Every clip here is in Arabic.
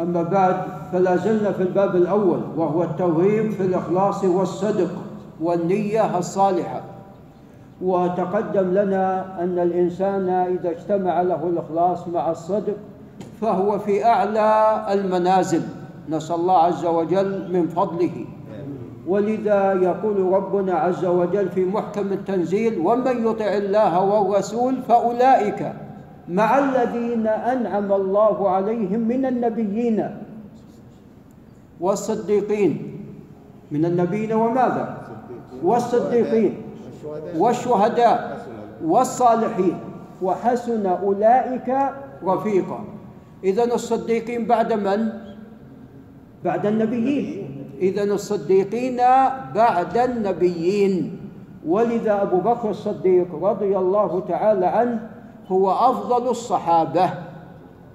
أما بعد فلا زلنا في الباب الأول وهو التوهيم في الإخلاص والصدق والنية الصالحة. وتقدم لنا أن الإنسان إذا اجتمع له الإخلاص مع الصدق فهو في أعلى المنازل. نسأل الله عز وجل من فضله. ولذا يقول ربنا عز وجل في محكم التنزيل ومن يطع الله والرسول فأولئك مع الذين أنعم الله عليهم من النبيين والصديقين. من النبيين وماذا؟ والصديقين والشهداء والصالحين. وحسن أولئك رفيقا. إذا الصديقين بعد من؟ بعد النبيين. إذا الصديقين بعد النبيين. ولذا أبو بكر الصديق رضي الله تعالى عنه هو أفضل الصحابة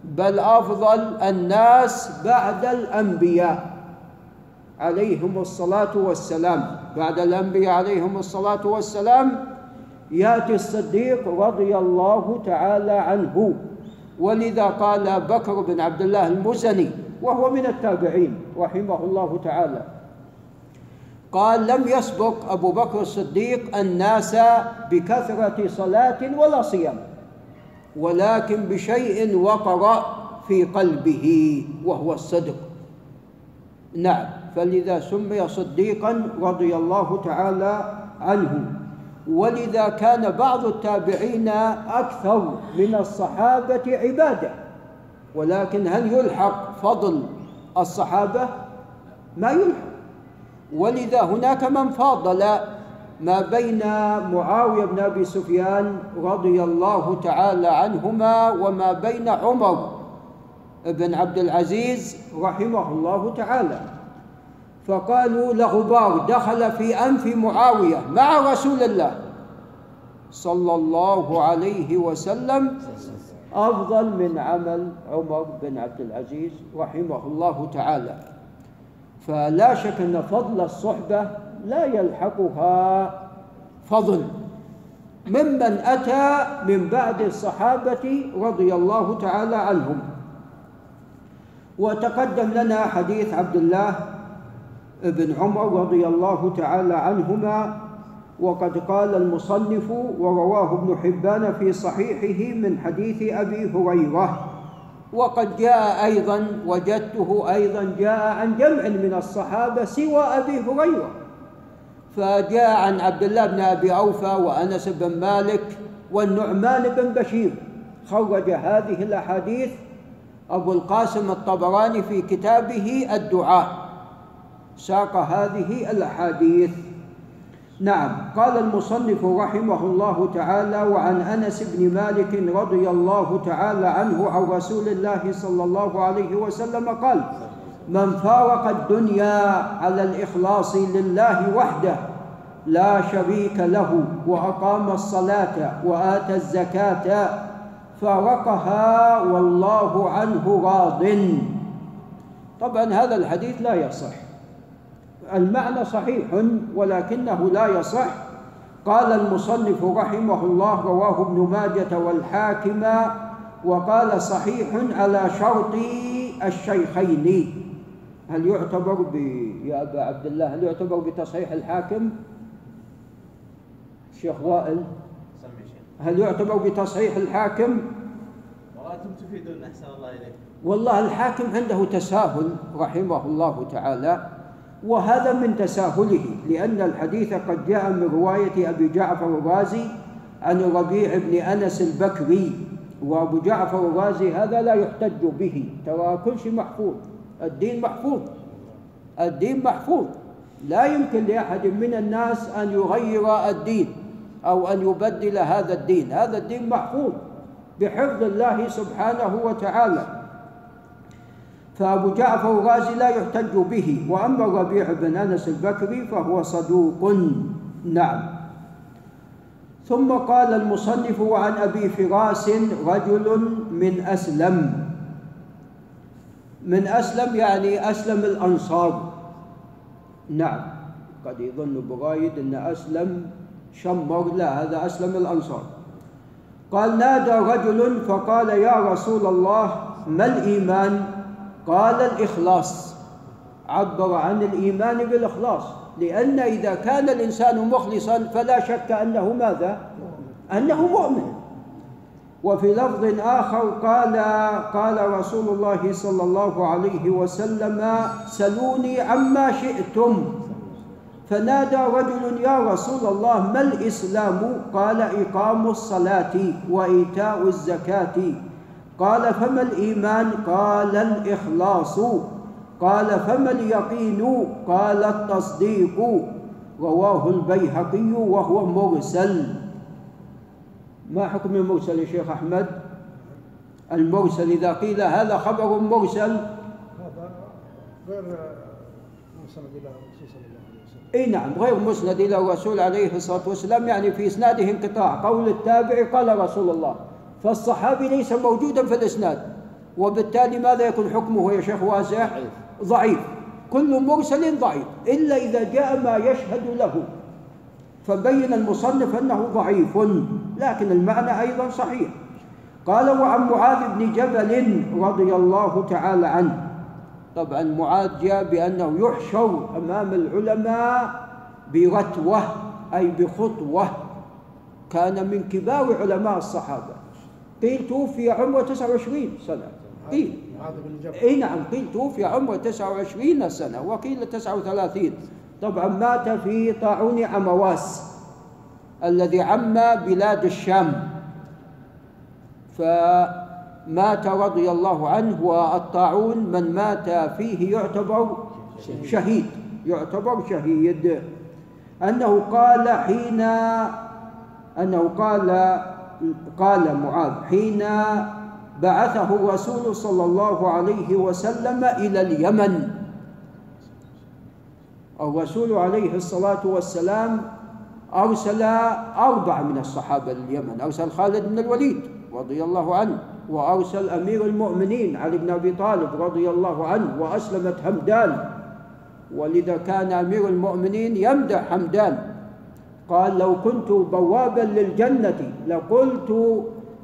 بل أفضل الناس بعد الأنبياء عليهم الصلاة والسلام. بعد الأنبياء عليهم الصلاة والسلام يأتي الصديق رضي الله تعالى عنه. ولذا قال بكر بن عبد الله المزني وهو من التابعين رحمه الله تعالى قال لم يسبق أبو بكر الصديق الناس بكثرة صلاة ولا صيام. ولكن بشيء وقر في قلبه وهو الصدق. نعم فلذا سمي صديقا رضي الله تعالى عنه. ولذا كان بعض التابعين أكثر من الصحابة عبادة. ولكن هل يلحق فضل الصحابة؟ ما يلحق. ولذا هناك من فاضل ما بين معاوية بن أبي سفيان رضي الله تعالى عنهما وما بين عمر بن عبد العزيز رحمه الله تعالى. فقالوا لغبار دخل في أنف معاوية مع رسول الله صلى الله عليه وسلم أفضل من عمل عمر بن عبد العزيز رحمه الله تعالى. فلا شك أن فضل الصحبة لا يلحقها فضل ممن أتى من بعد الصحابة رضي الله تعالى عنهم. وتقدم لنا حديث عبد الله بن عمر رضي الله تعالى عنهما وقد قال المصنف ورواه ابن حبان في صحيحه من حديث أبي هريرة. وقد جاء أيضا وجدته أيضا جاء عن جمع من الصحابة سوى أبي هريرة. فجاء عن عبد الله بن أبي أوفى وأنس بن مالك والنعمان بن بشير. خرج هذه الأحاديث أبو القاسم الطبراني في كتابه الدعاء. ساق هذه الأحاديث. نعم قال المصنف رحمه الله تعالى وعن أنس بن مالك رضي الله تعالى عنه عن رسول الله صلى الله عليه وسلم قال من فارق الدنيا على الإخلاص لله وحده لا شريك له وأقام الصلاة واتى الزكاة فارقها والله عنه راض. طبعا هذا الحديث لا يصح. المعنى صحيح ولكنه لا يصح. قال المصنف رحمه الله رواه ابن ماجة والحاكم وقال صحيح على شرط الشيخين. هل يعتبر ب يا أبا عبد الله هل يعتبر بتصحيح الحاكم؟ شيخ وائل. هل يعتبر بتصحيح الحاكم؟ والله أنتم تفيدون أحسن الله إليك. والله الحاكم عنده تساهل رحمه الله تعالى وهذا من تساهله لأن الحديث قد جاء من رواية أبي جعفر الرازي عن الربيع بن أنس البكري وأبو جعفر الرازي هذا لا يحتج به ترى كل شيء محفوظ. الدين محفوظ. الدين محفوظ. لا يمكن لأحد من الناس أن يغير الدين أو أن يبدل هذا الدين. هذا الدين محفوظ بحفظ الله سبحانه وتعالى. فأبو جعفر الرازي لا يحتج به وأما الربيع بن أنس البكري فهو صدوق. نعم. ثم قال المصنف وعن أبي فراس رجل من أسلم. من أسلم يعني أسلم الأنصار. نعم قد يظن برايد أن أسلم شمر لا هذا أسلم الأنصار. قال نادى رجل فقال يا رسول الله ما الإيمان؟ قال الإخلاص. عبر عن الإيمان بالإخلاص لأن إذا كان الإنسان مخلصا فلا شك أنه ماذا؟ أنه مؤمن. وفي لفظ آخر قال قال رسول الله صلى الله عليه وسلم سلوني عما شئتم. فنادى رجل يا رسول الله ما الإسلام؟ قال إقام الصلاة وإيتاء الزكاة. قال فما الإيمان؟ قال الإخلاص. قال فما اليقين؟ قال التصديق. رواه البيهقي وهو مرسل. ما حكم المرسل يا شيخ أحمد؟ المرسل إذا قيل هذا خبر مرسل. هذا غير مسند إلى الرسول صلى الله عليه وسلم. إي نعم غير مسند إلى الرسول عليه الصلاة والسلام يعني في إسناده انقطاع. قول التابع قال رسول الله فالصحابي ليس موجودا في الإسناد. وبالتالي ماذا يكون حكمه يا شيخ واسع؟ ضعيف. كل مرسل ضعيف إلا إذا جاء ما يشهد له. فبين المصنف أنه ضعيف. لكن المعنى أيضا صحيح. قال وعن معاذ بن جبل رضي الله تعالى عنه. طبعا معاذ جاء بأنه يحشر أمام العلماء برتوه أي بخطوة. كان من كبار علماء الصحابة. قيل توفي عمره 29 سنة. قيل. إي نعم قيل توفي عمره 29 سنة وقيل 39 طبعا مات في طاعون عمواس. الذي عم بلاد الشام. فمات رضي الله عنه والطاعون من مات فيه يعتبر شهيد يعتبر شهيد. أنه قال حين أنه قال قال معاذ حين بعثه الرسول صلى الله عليه وسلم إلى اليمن. الرسول عليه الصلاة والسلام ارسل اربعه من الصحابة لليمن ارسل خالد بن الوليد رضي الله عنه وارسل أمير المؤمنين علي بن أبي طالب رضي الله عنه وأسلمت همدان ولذا كان أمير المؤمنين يمدح حمدان. قال لو كنت بوابا للجنة لقلت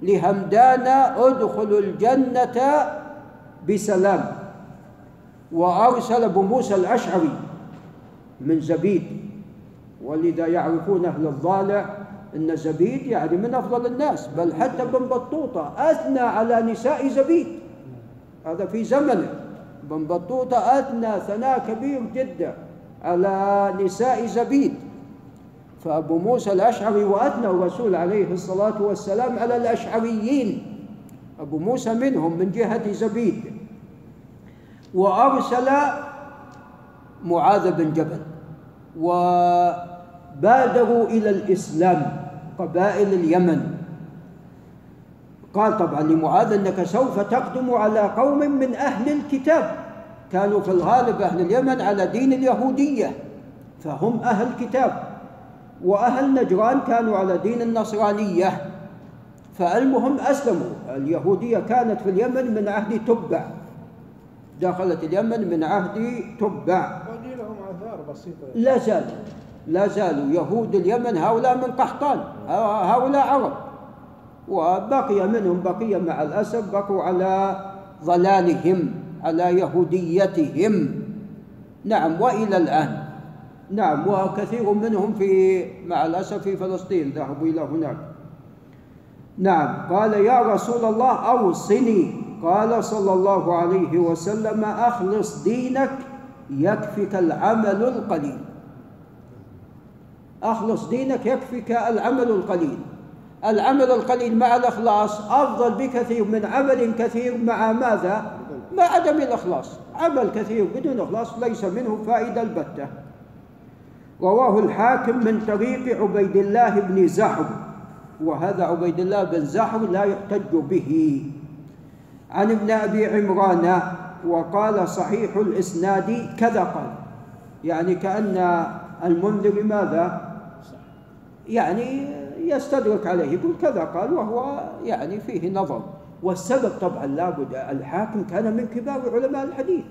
لهمدان ادخلوا الجنة بسلام. وأرسل أبو موسى الأشعري من زبيد. ولذا يعرفون أهل الضالع إن زبيد يعني من أفضل الناس بل حتى ابن بطوطة أثنى على نساء زبيد. هذا في زمنه. ابن بطوطة أثنى ثناء كبير جدا على نساء زبيد. فأبو موسى الأشعري وأثنى الرسول عليه الصلاة والسلام على الأشعريين. أبو موسى منهم من جهة زبيد. وأرسل معاذ بن جبل. وبادروا إلى الإسلام قبائل اليمن. قال طبعا لمعاذ أنك سوف تقدم على قوم من أهل الكتاب. كانوا في الغالب أهل اليمن على دين اليهودية فهم أهل كتاب. وأهل نجران كانوا على دين النصرانية فالمهم أسلموا. اليهودية كانت في اليمن من عهد تبع. دخلت اليمن من عهد تبع. باقي لهم آثار بسيطة. لا زالوا لا زالوا يهود اليمن هؤلاء من قحطان هؤلاء عرب. وبقي منهم بقية مع الأسف بقوا على ضلالهم على يهوديتهم. نعم وإلى الآن. نعم وكثير منهم في مع الأسف في فلسطين. ذهبوا إلى هناك. نعم قال يا رسول الله أوصني. قال صلى الله عليه وسلم أخلص دينك يكفك العمل القليل. أخلص دينك يكفك العمل القليل. العمل القليل مع الإخلاص أفضل بكثير من عمل كثير مع ماذا؟ مع عدم الإخلاص. عمل كثير بدون إخلاص ليس منه فائدة البتة. رواه الحاكم من طريق عبيد الله بن زحر وهذا عبيد الله بن زحر لا يحتج به. عن ابن أبي عمران وقال صحيح الإسناد كذا قال. يعني كأن المنذر ماذا؟ يعني يستدرك عليه يقول كذا قال وهو يعني فيه نظر. والسبب طبعا لابد الحاكم كان من كبار علماء الحديث.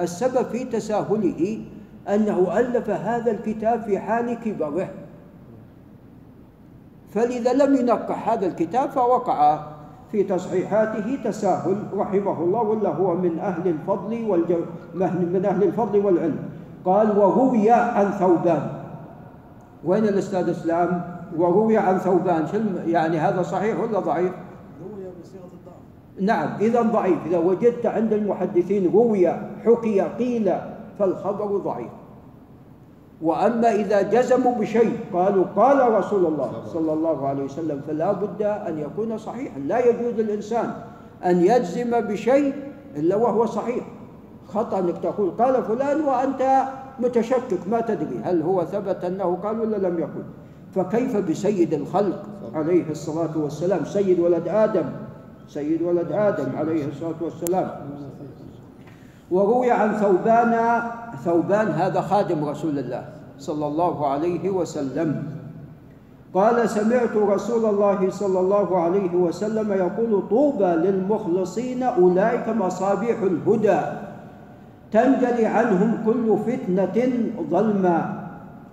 السبب في تساهله أنه ألف هذا الكتاب في حال كبره. فلذا لم ينقح هذا الكتاب فوقع في تصحيحاته تساهل رحمه الله ولا هو من أهل الفضل والجو من أهل الفضل والعلم. قال وروي عن ثوبان. وين الأستاذ إسلام؟ وروي عن ثوبان يعني هذا صحيح ولا ضعيف؟ روي بصيغة الضعف. نعم إذا ضعيف إذا وجدت عند المحدثين روي حكي قيل فالخبر ضعيف. وأما إذا جزموا بشيء قالوا قال رسول الله صلى الله عليه وسلم فلا بد أن يكون صحيحا. لا يجوز للإنسان أن يجزم بشيء إلا وهو صحيح. خطأ أنك تقول قال فلان وأنت متشكك ما تدري هل هو ثبت أنه قال ولا لم يقل. فكيف بسيد الخلق عليه الصلاة والسلام؟ سيد ولد آدم. سيد ولد آدم عليه الصلاة والسلام. وروي عن ثوبان ثوبان هذا خادم رسول الله صلى الله عليه وسلم. قال سمعت رسول الله صلى الله عليه وسلم يقول طوبى للمخلصين أولئك مصابيح الهدى. تنجلي عنهم كل فتنة ظلما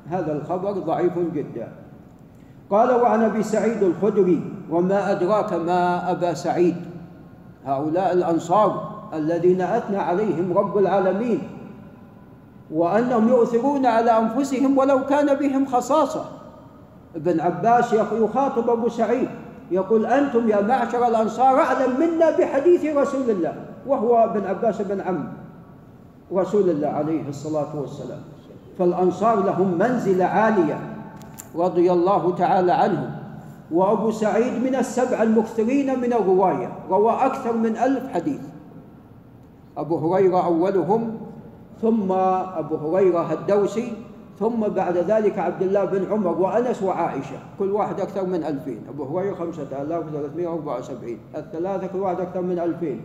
هذا الخبر ضعيف جدا. قال وعن أبي سعيد الخدري وما أدراك ما أبا سعيد؟ هؤلاء الأنصار الذين أثنى عليهم رب العالمين. وأنهم يؤثرون على أنفسهم ولو كان بهم خصاصة. ابن عباس يخ- يخاطب أبو سعيد يقول أنتم يا معشر الأنصار أعلم منا بحديث رسول الله وهو ابن عباس بن عم رسول الله عليه الصلاة والسلام. فالأنصار لهم منزله عالية رضي الله تعالى عنهم. وأبو سعيد من السبع المكثرين من الرواية روى أكثر من ألف حديث. أبو هريرة أولهم ثم أبو هريرة الدوسي ثم بعد ذلك عبد الله بن عمر وأنس وعائشة. كل واحد أكثر من ألفين. أبو هريرة خمسة آلاف وثلاثمائة وأربعة وسبعين. الثلاثة كل واحد أكثر من ألفين.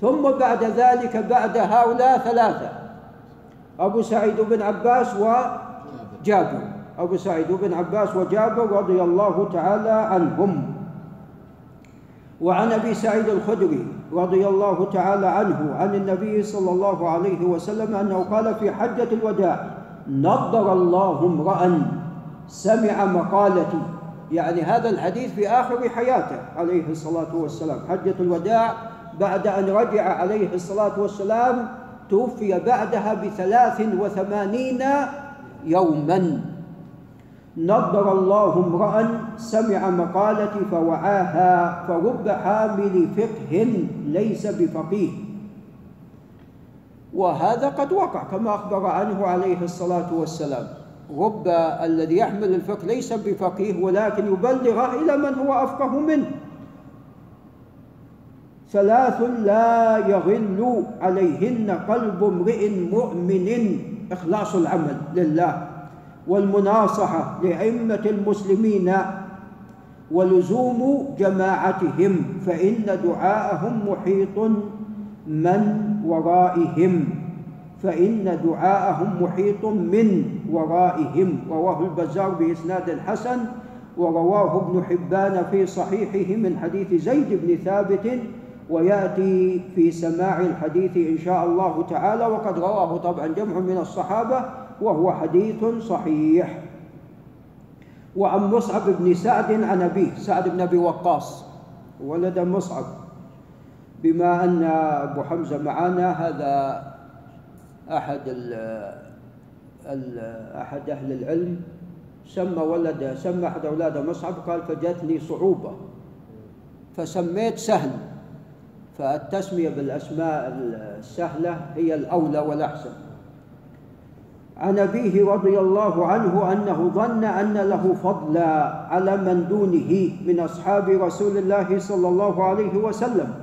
ثم بعد ذلك بعد هؤلاء ثلاثة. أبو سعيد بن عباس وجابر أبو سعيد بن عباس وجابر رضي الله تعالى عنهم. وعن أبي سعيد الخدري رضي الله تعالى عنه عن النبي صلى الله عليه وسلم أنه قال في حجة الوداع نضر الله امرأ سمع مقالتي. يعني هذا الحديث في آخر حياته عليه الصلاة والسلام. حجة الوداع بعد أن رجع عليه الصلاة والسلام توفي بعدها بثلاث وثمانين يوما. نضر الله امرأ سمع مقالتي فوعاها فرب حامل فقه ليس بفقيه. وهذا قد وقع كما أخبر عنه عليه الصلاة والسلام. رب الذي يحمل الفقه ليس بفقيه ولكن يبلغه إلى من هو أفقه منه. ثلاث لا يغل عليهن قلب امرئ مؤمن. إخلاص العمل لله والمناصحة لأئمة المسلمين ولزوم جماعتهم فإن دعاءهم محيط من ورائهم. فإن دعاءهم محيط من ورائهم. رواه البزار بإسناد حسن ورواه ابن حبان في صحيحه من حديث زيد بن ثابت ويأتي في سماع الحديث إن شاء الله تعالى وقد رواه طبعا جمع من الصحابة وهو حديث صحيح. وعن مصعب بن سعد عن أبيه سعد بن أبي وقاص ولد مصعب. بما أن أبو حمزة معنا هذا أحد ال ال أحد أهل العلم سمى ولد سمى أحد أولاد مصعب قال فجتني صعوبة. فسميت سهل. فالتسمية بالأسماء السهلة هي الأولى والأحسن. عن أبيه رضي الله عنه أنه ظن أن له فضلا على من دونه من أصحاب رسول الله صلى الله عليه وسلم.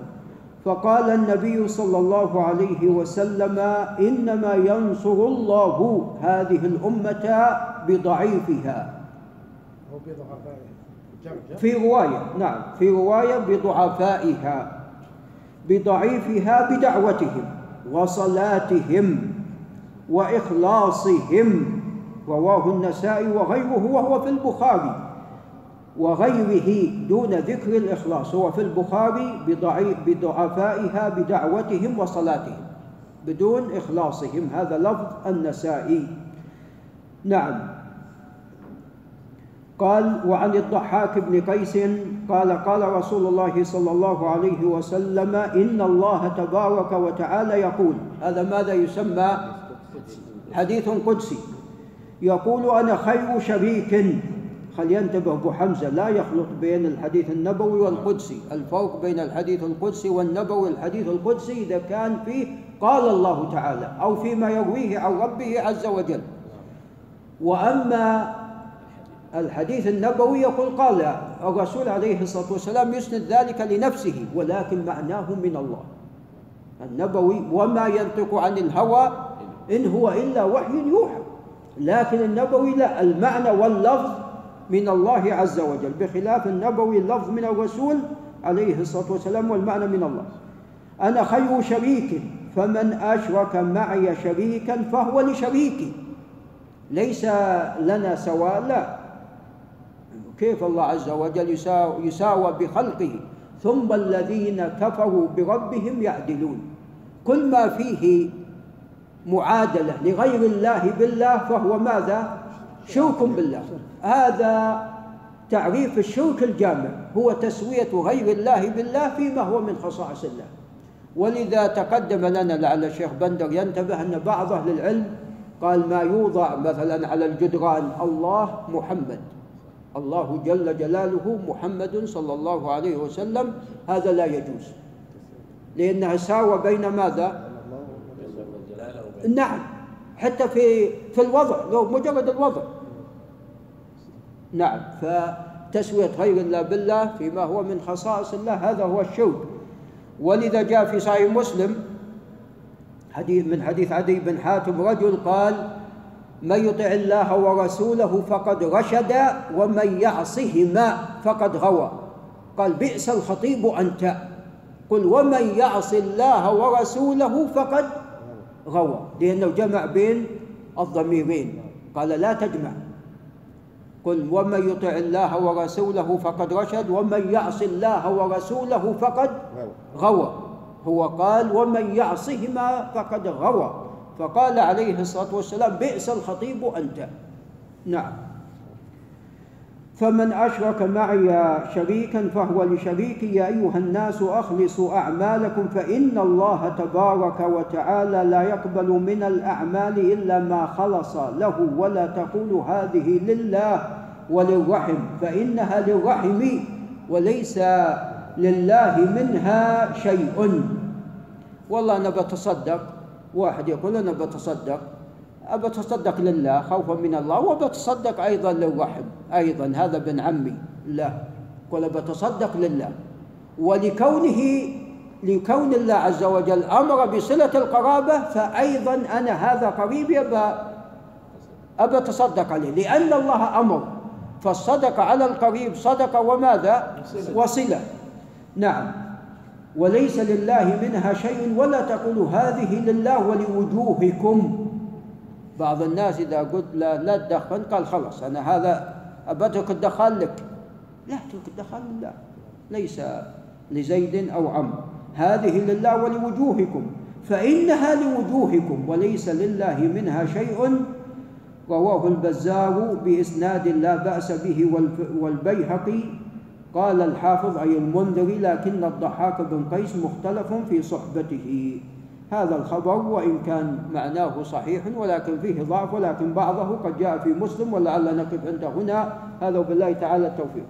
فقال النبي صلى الله عليه وسلم إنما ينصر الله هذه الأمة بضعيفها. في رواية نعم في رواية بضعفائها. بضعيفها بدعوتهم وصلاتهم وإخلاصهم رواه النسائي وغيره وهو في البخاري. وغيره دون ذكر الإخلاص هو في البخاري بضعفائها بدعوتهم وصلاتهم بدون إخلاصهم. هذا لفظ النسائي. نعم. قال وعن الضحاك بن قيس قال قال رسول الله صلى الله عليه وسلم إن الله تبارك وتعالى يقول هذا ماذا يسمى؟ حديث قدسي. يقول أنا خير شريك خل ينتبه أبو حمزة لا يخلط بين الحديث النبوي والقدسي. الفرق بين الحديث القدسي والنبوي الحديث القدسي إذا كان فيه قال الله تعالى أو فيما يرويه عن ربه عز وجل. وأما الحديث النبوي يقول قال الرسول عليه الصلاة والسلام يسند ذلك لنفسه ولكن معناه من الله. النبوي وما ينطق عن الهوى إن هو إلا وحي يوحى. لكن النبوي لا المعنى واللفظ من الله عز وجل. بخلاف النبوي اللفظ من الرسول عليه الصلاة والسلام والمعنى من الله. أنا خير شريك فمن أشرك معي شريكا فهو لشريكي. ليس لنا سواء لا. كيف الله عز وجل يساوى, بخلقه ثم الذين كفروا بربهم يعدلون. كل ما فيه معادلة لغير الله بالله فهو ماذا؟ شرك بالله. هذا تعريف الشرك الجامع هو تسوية غير الله بالله فيما هو من خصائص الله. ولذا تقدم لنا لعل الشيخ بندر ينتبه أن بعض أهل العلم قال ما يوضع مثلا على الجدران الله محمد. الله جل جلاله محمد صلى الله عليه وسلم هذا لا يجوز. لأنها ساوى بين ماذا؟ نعم حتى في في الوضع لو مجرد الوضع. نعم فتسوية غير الله بالله فيما هو من خصائص الله هذا هو الشرك ولذا جاء في صحيح مسلم حديث من حديث عدي بن حاتم رجل قال من يطع الله ورسوله فقد رشد ومن يعصهما فقد غوى. قال بئس الخطيب أنت. قل ومن يعص الله ورسوله فقد غوى. لأنه جمع بين الضميرين. قال لا تجمع. قل ومن يطع الله ورسوله فقد رشد ومن يعص الله ورسوله فقد غوى. هو قال ومن يعصهما فقد غوى. فقال عليه الصلاة والسلام بئس الخطيب أنت. نعم. فمن أشرك معي شريكا فهو لشريكي يا أيها الناس أخلصوا أعمالكم فإن الله تبارك وتعالى لا يقبل من الأعمال إلا ما خلص له ولا تقول هذه لله وللرحم فإنها للرحم وليس لله منها شيء. والله أنا بتصدق واحد يقول أنا بتصدق. أبتصدق لله خوفا من الله وبتصدق أيضا للرحم أيضا هذا ابن عمي. لا قل بتصدق لله. ولكونه لكون الله عز وجل أمر بصلة القرابة فأيضا أنا هذا قريبي أبا أبا تصدق عليه لأن الله أمر. فالصدقة على القريب صدقة وماذا؟ وصلة. نعم. وليس لله منها شيء ولا تقولوا هذه لله ولوجوهكم. بعض الناس إذا قلت لا لا تدخن قال خلاص أنا هذا أبترك الدخان لك. لا اترك الدخان لله. ليس لزيد أو عمرو هذه لله ولوجوهكم. فإنها لوجوهكم وليس لله منها شيء. رواه البزار بإسناد لا بأس به والبيهقي قال الحافظ أي المنذري لكن الضحاك بن قيس مختلف في صحبته. هذا الخبر وإن كان معناه صحيح ولكن فيه ضعف ولكن بعضه قد جاء في مسلم ولعل نقف عند هنا. هذا وبالله تعالى التوفيق.